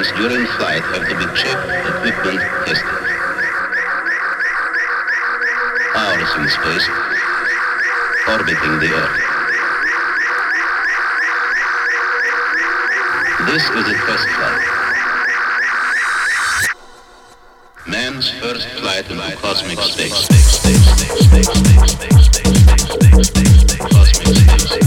during flight have to be checked, equipment tested. Hours in space, orbiting the Earth. This is a test flight. Man's first flight into cosmic space. Cosmic space.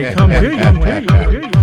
It comes to you,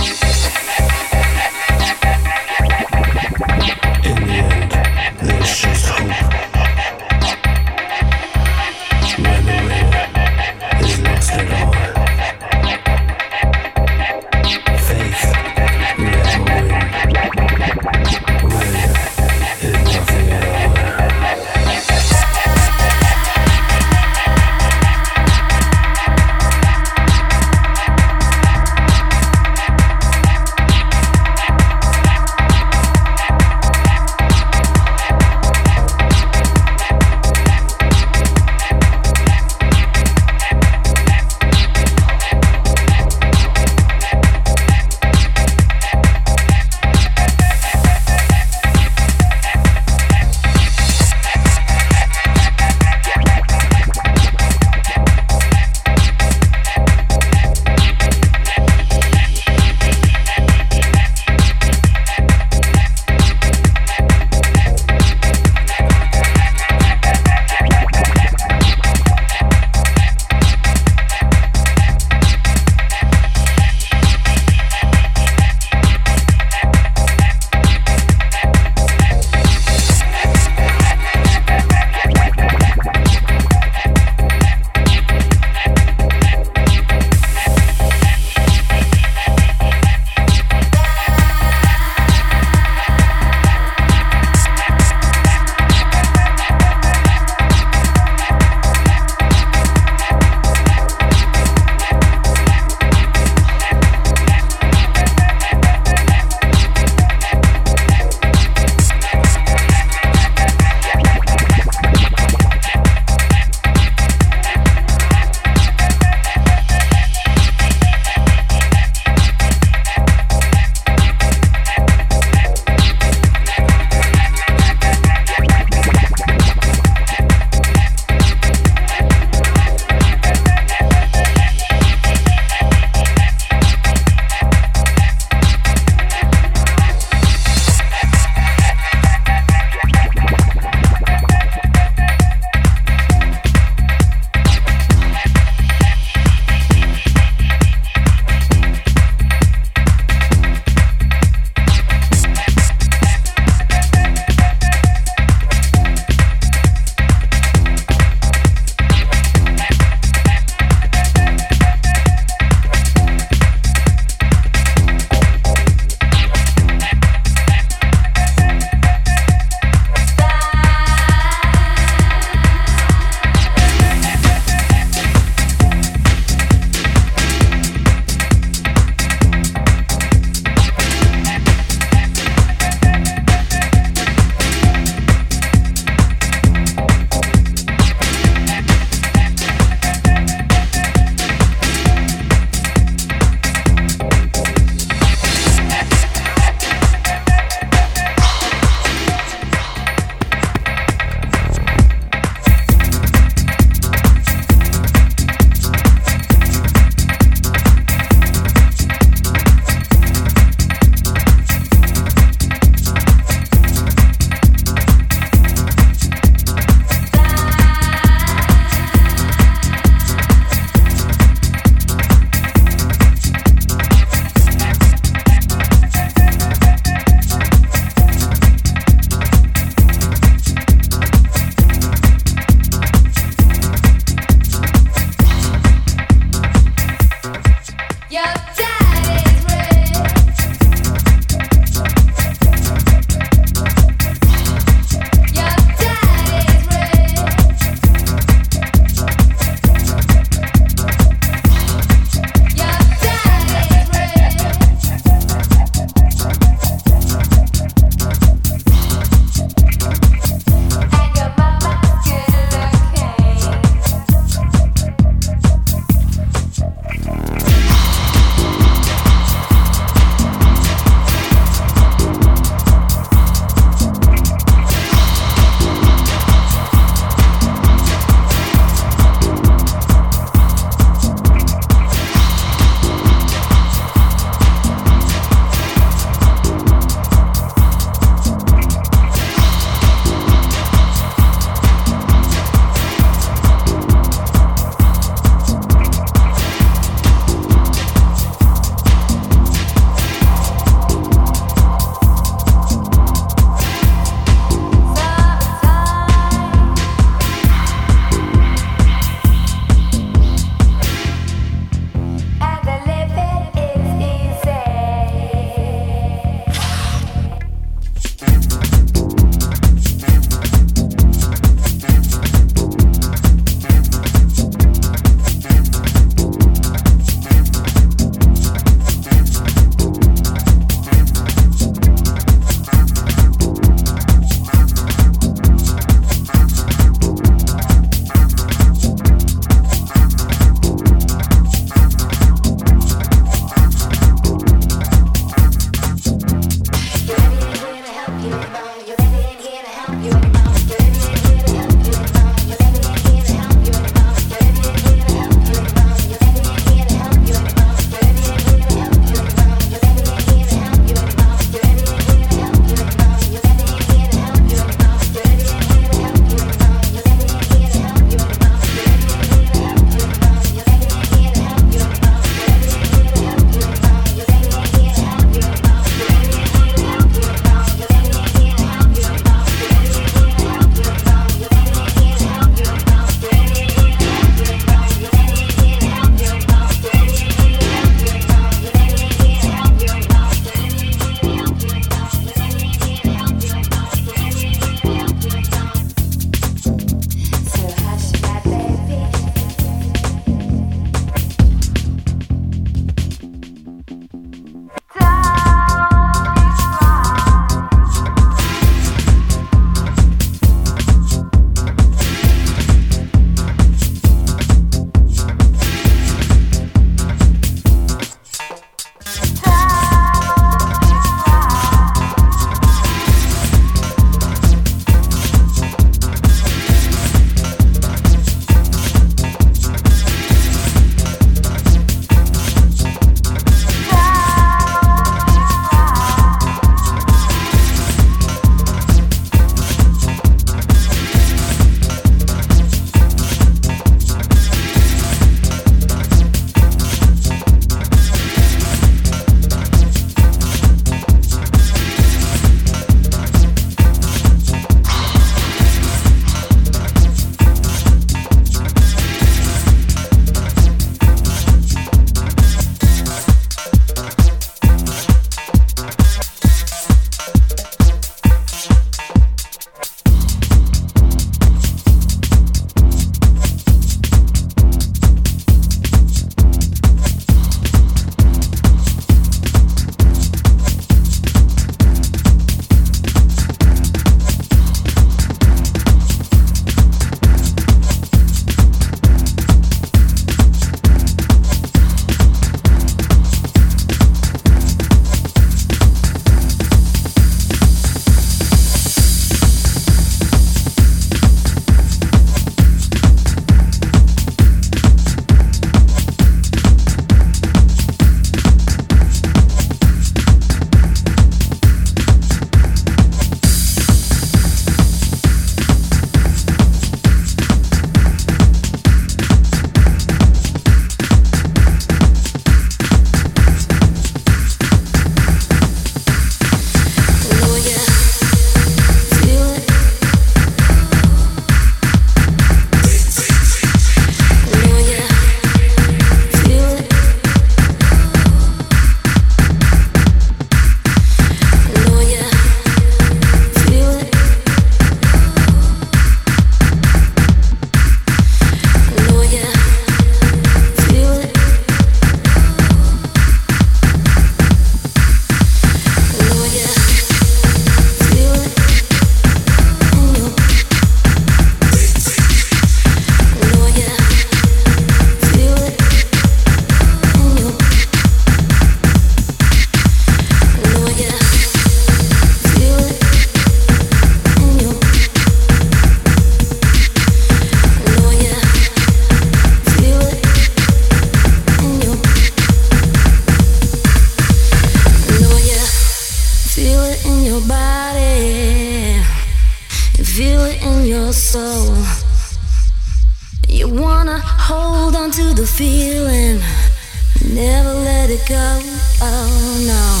go. Oh no,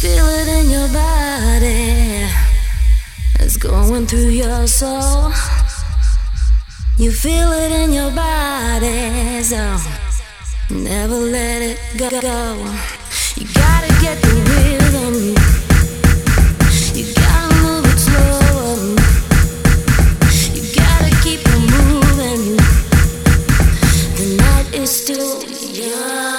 feel it in your body. It's going through your soul. You feel it in your body, so never let it go. You gotta get the rhythm. You gotta move it. You gotta keep it moving. The night is still young.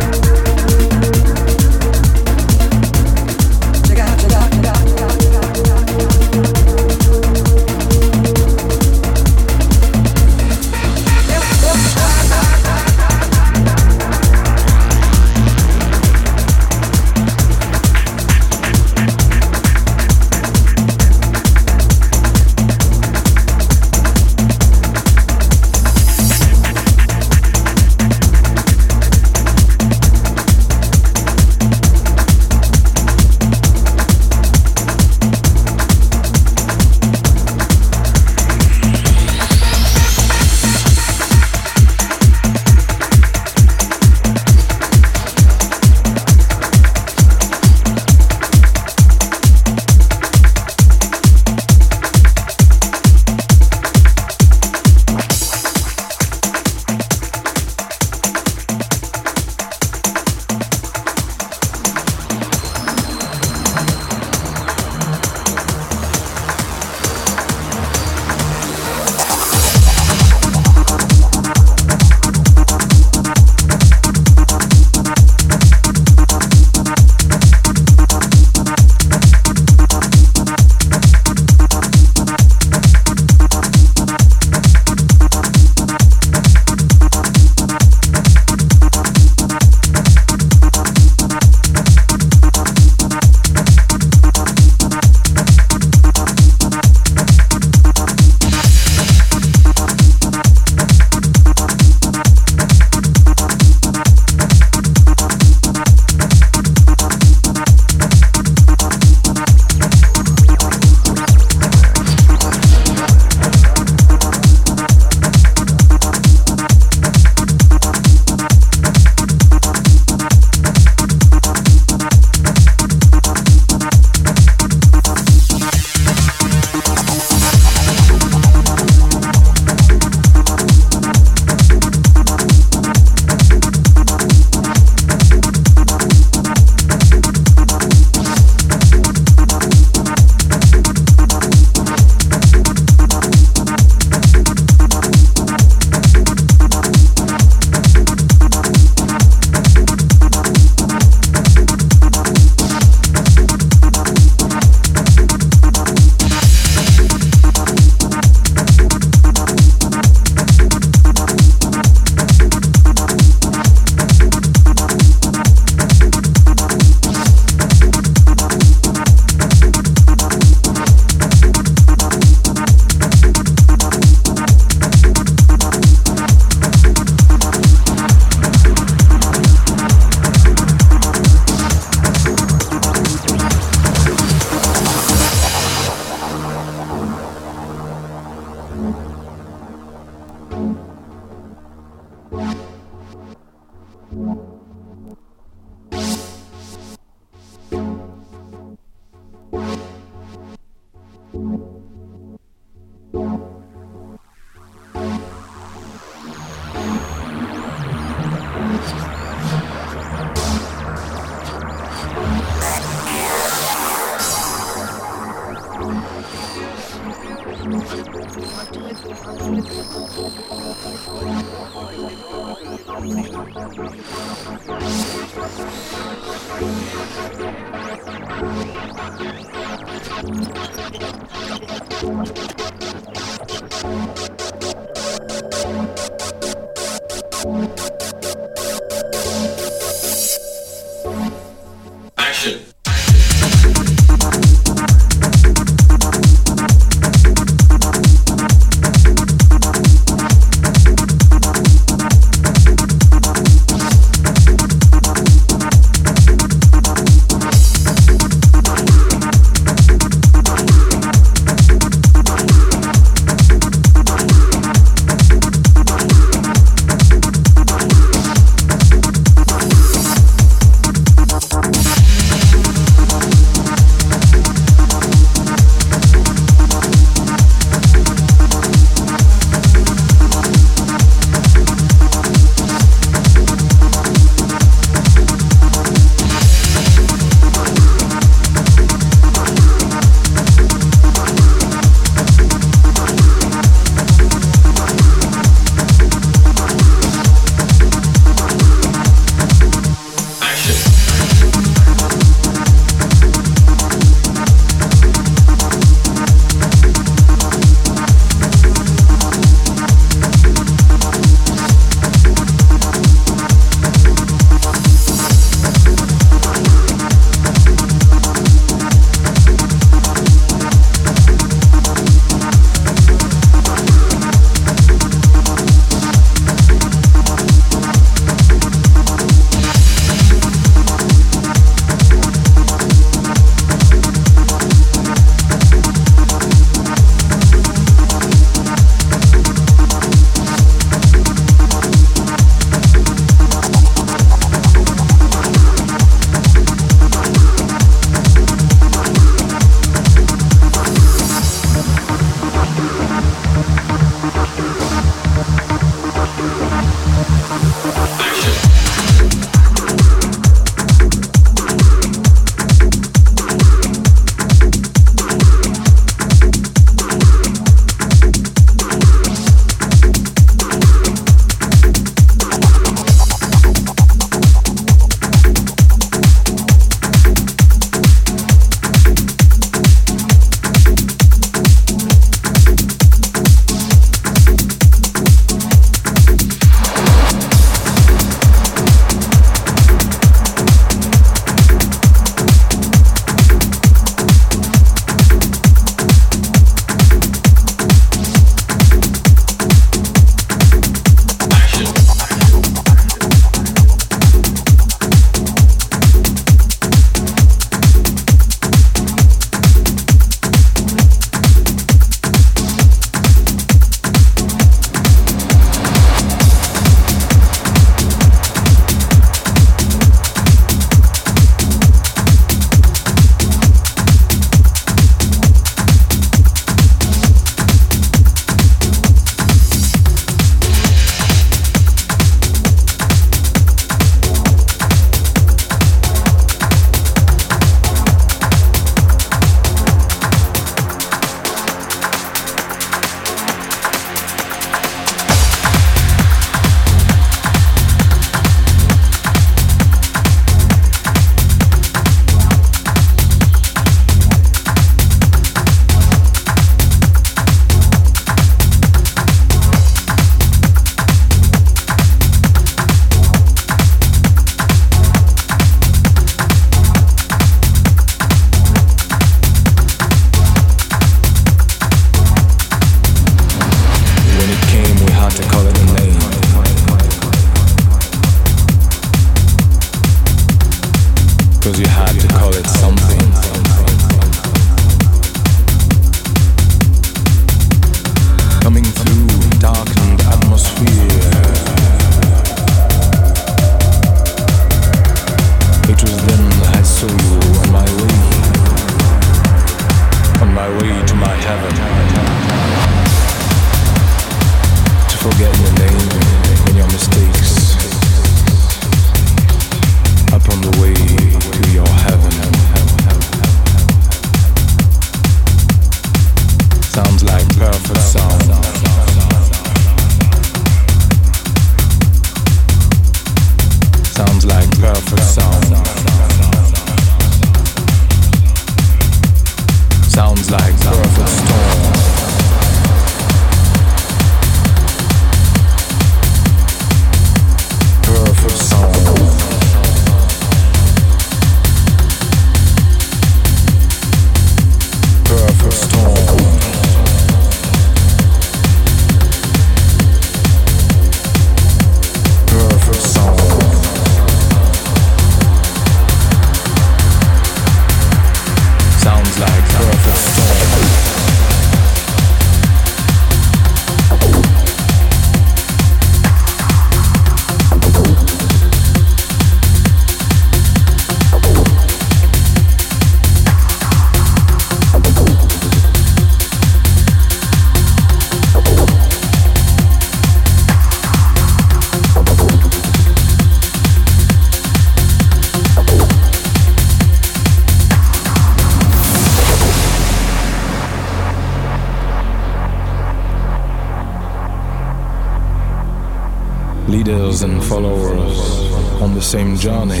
And followers on the same journey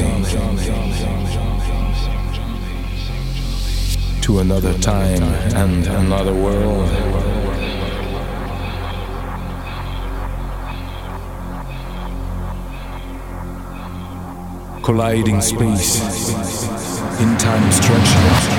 to another time and another world. Colliding space in time stretching.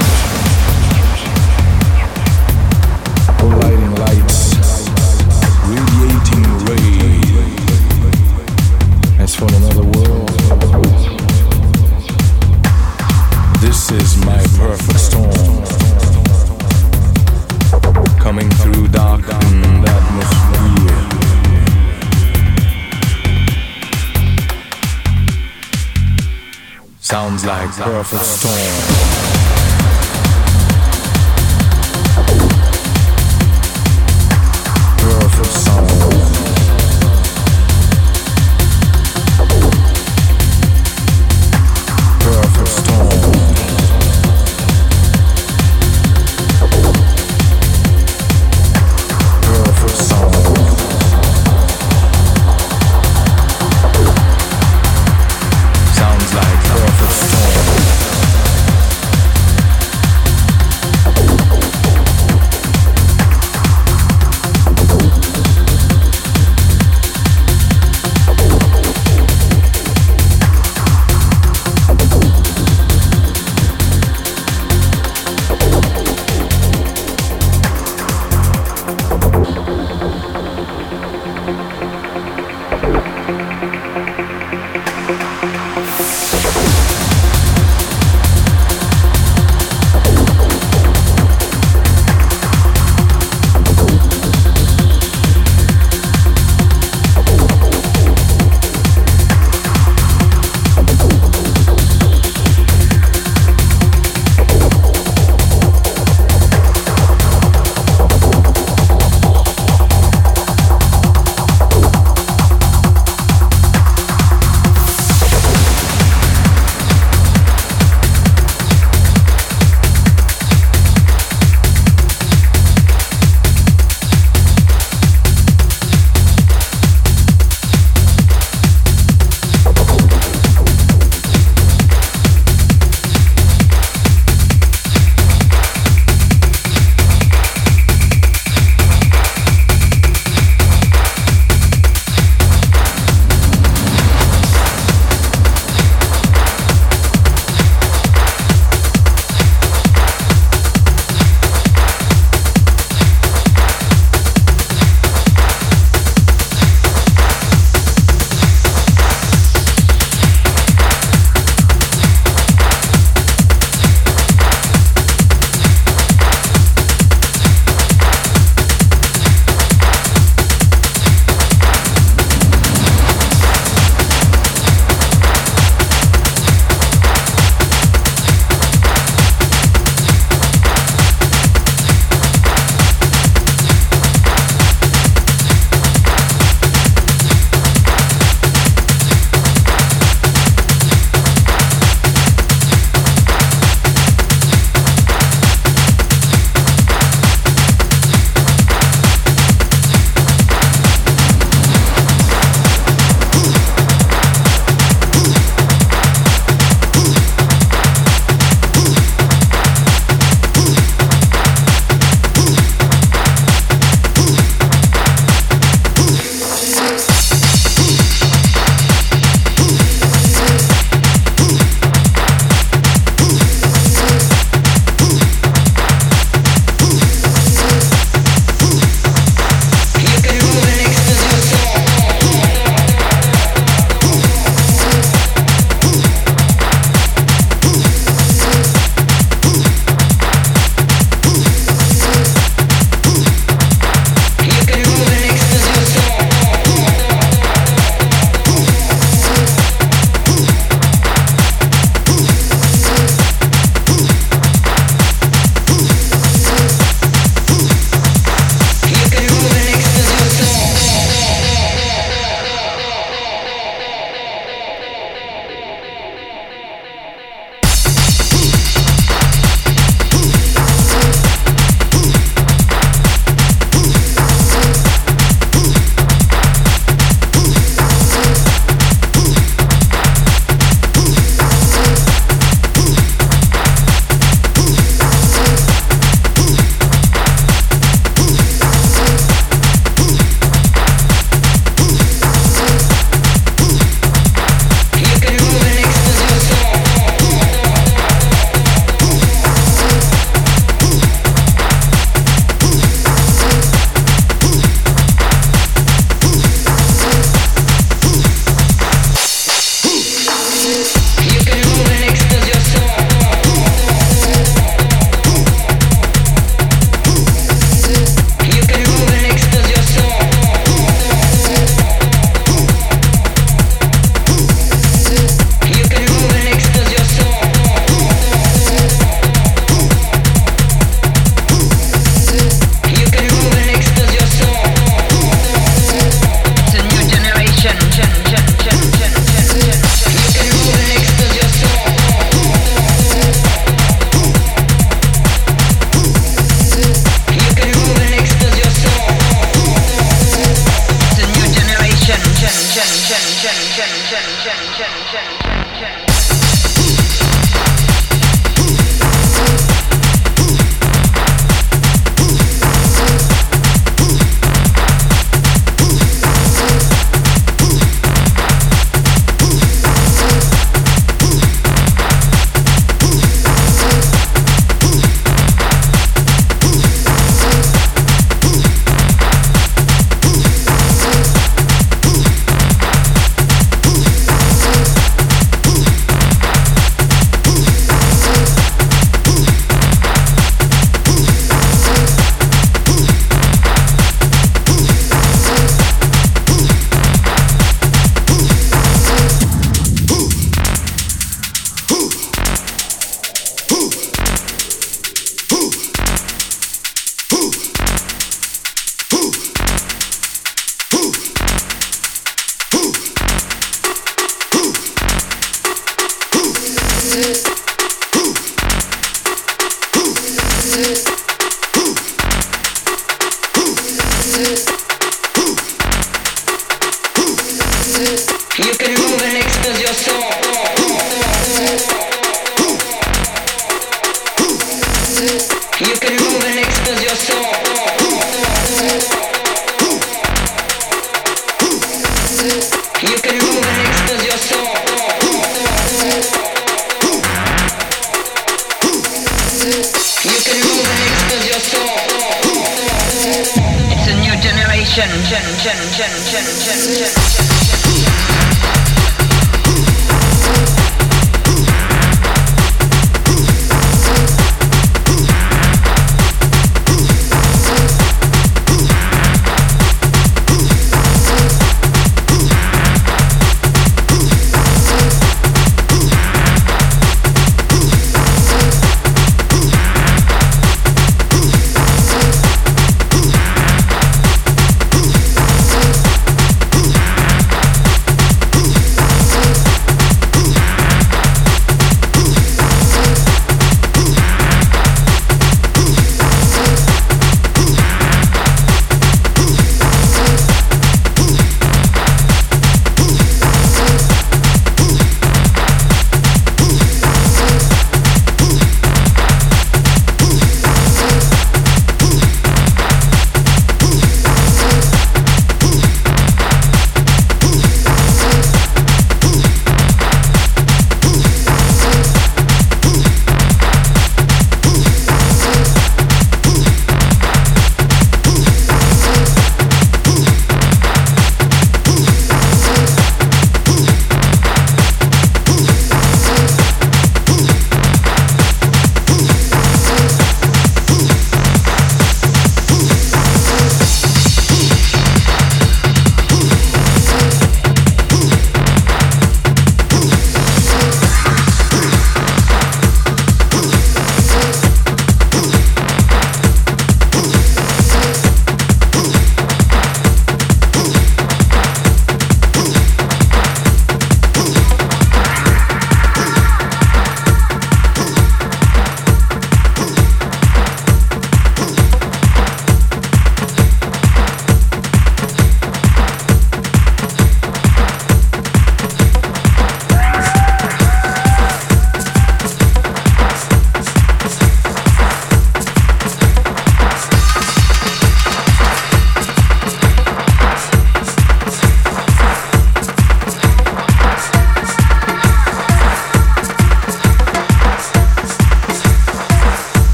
Perfect storm.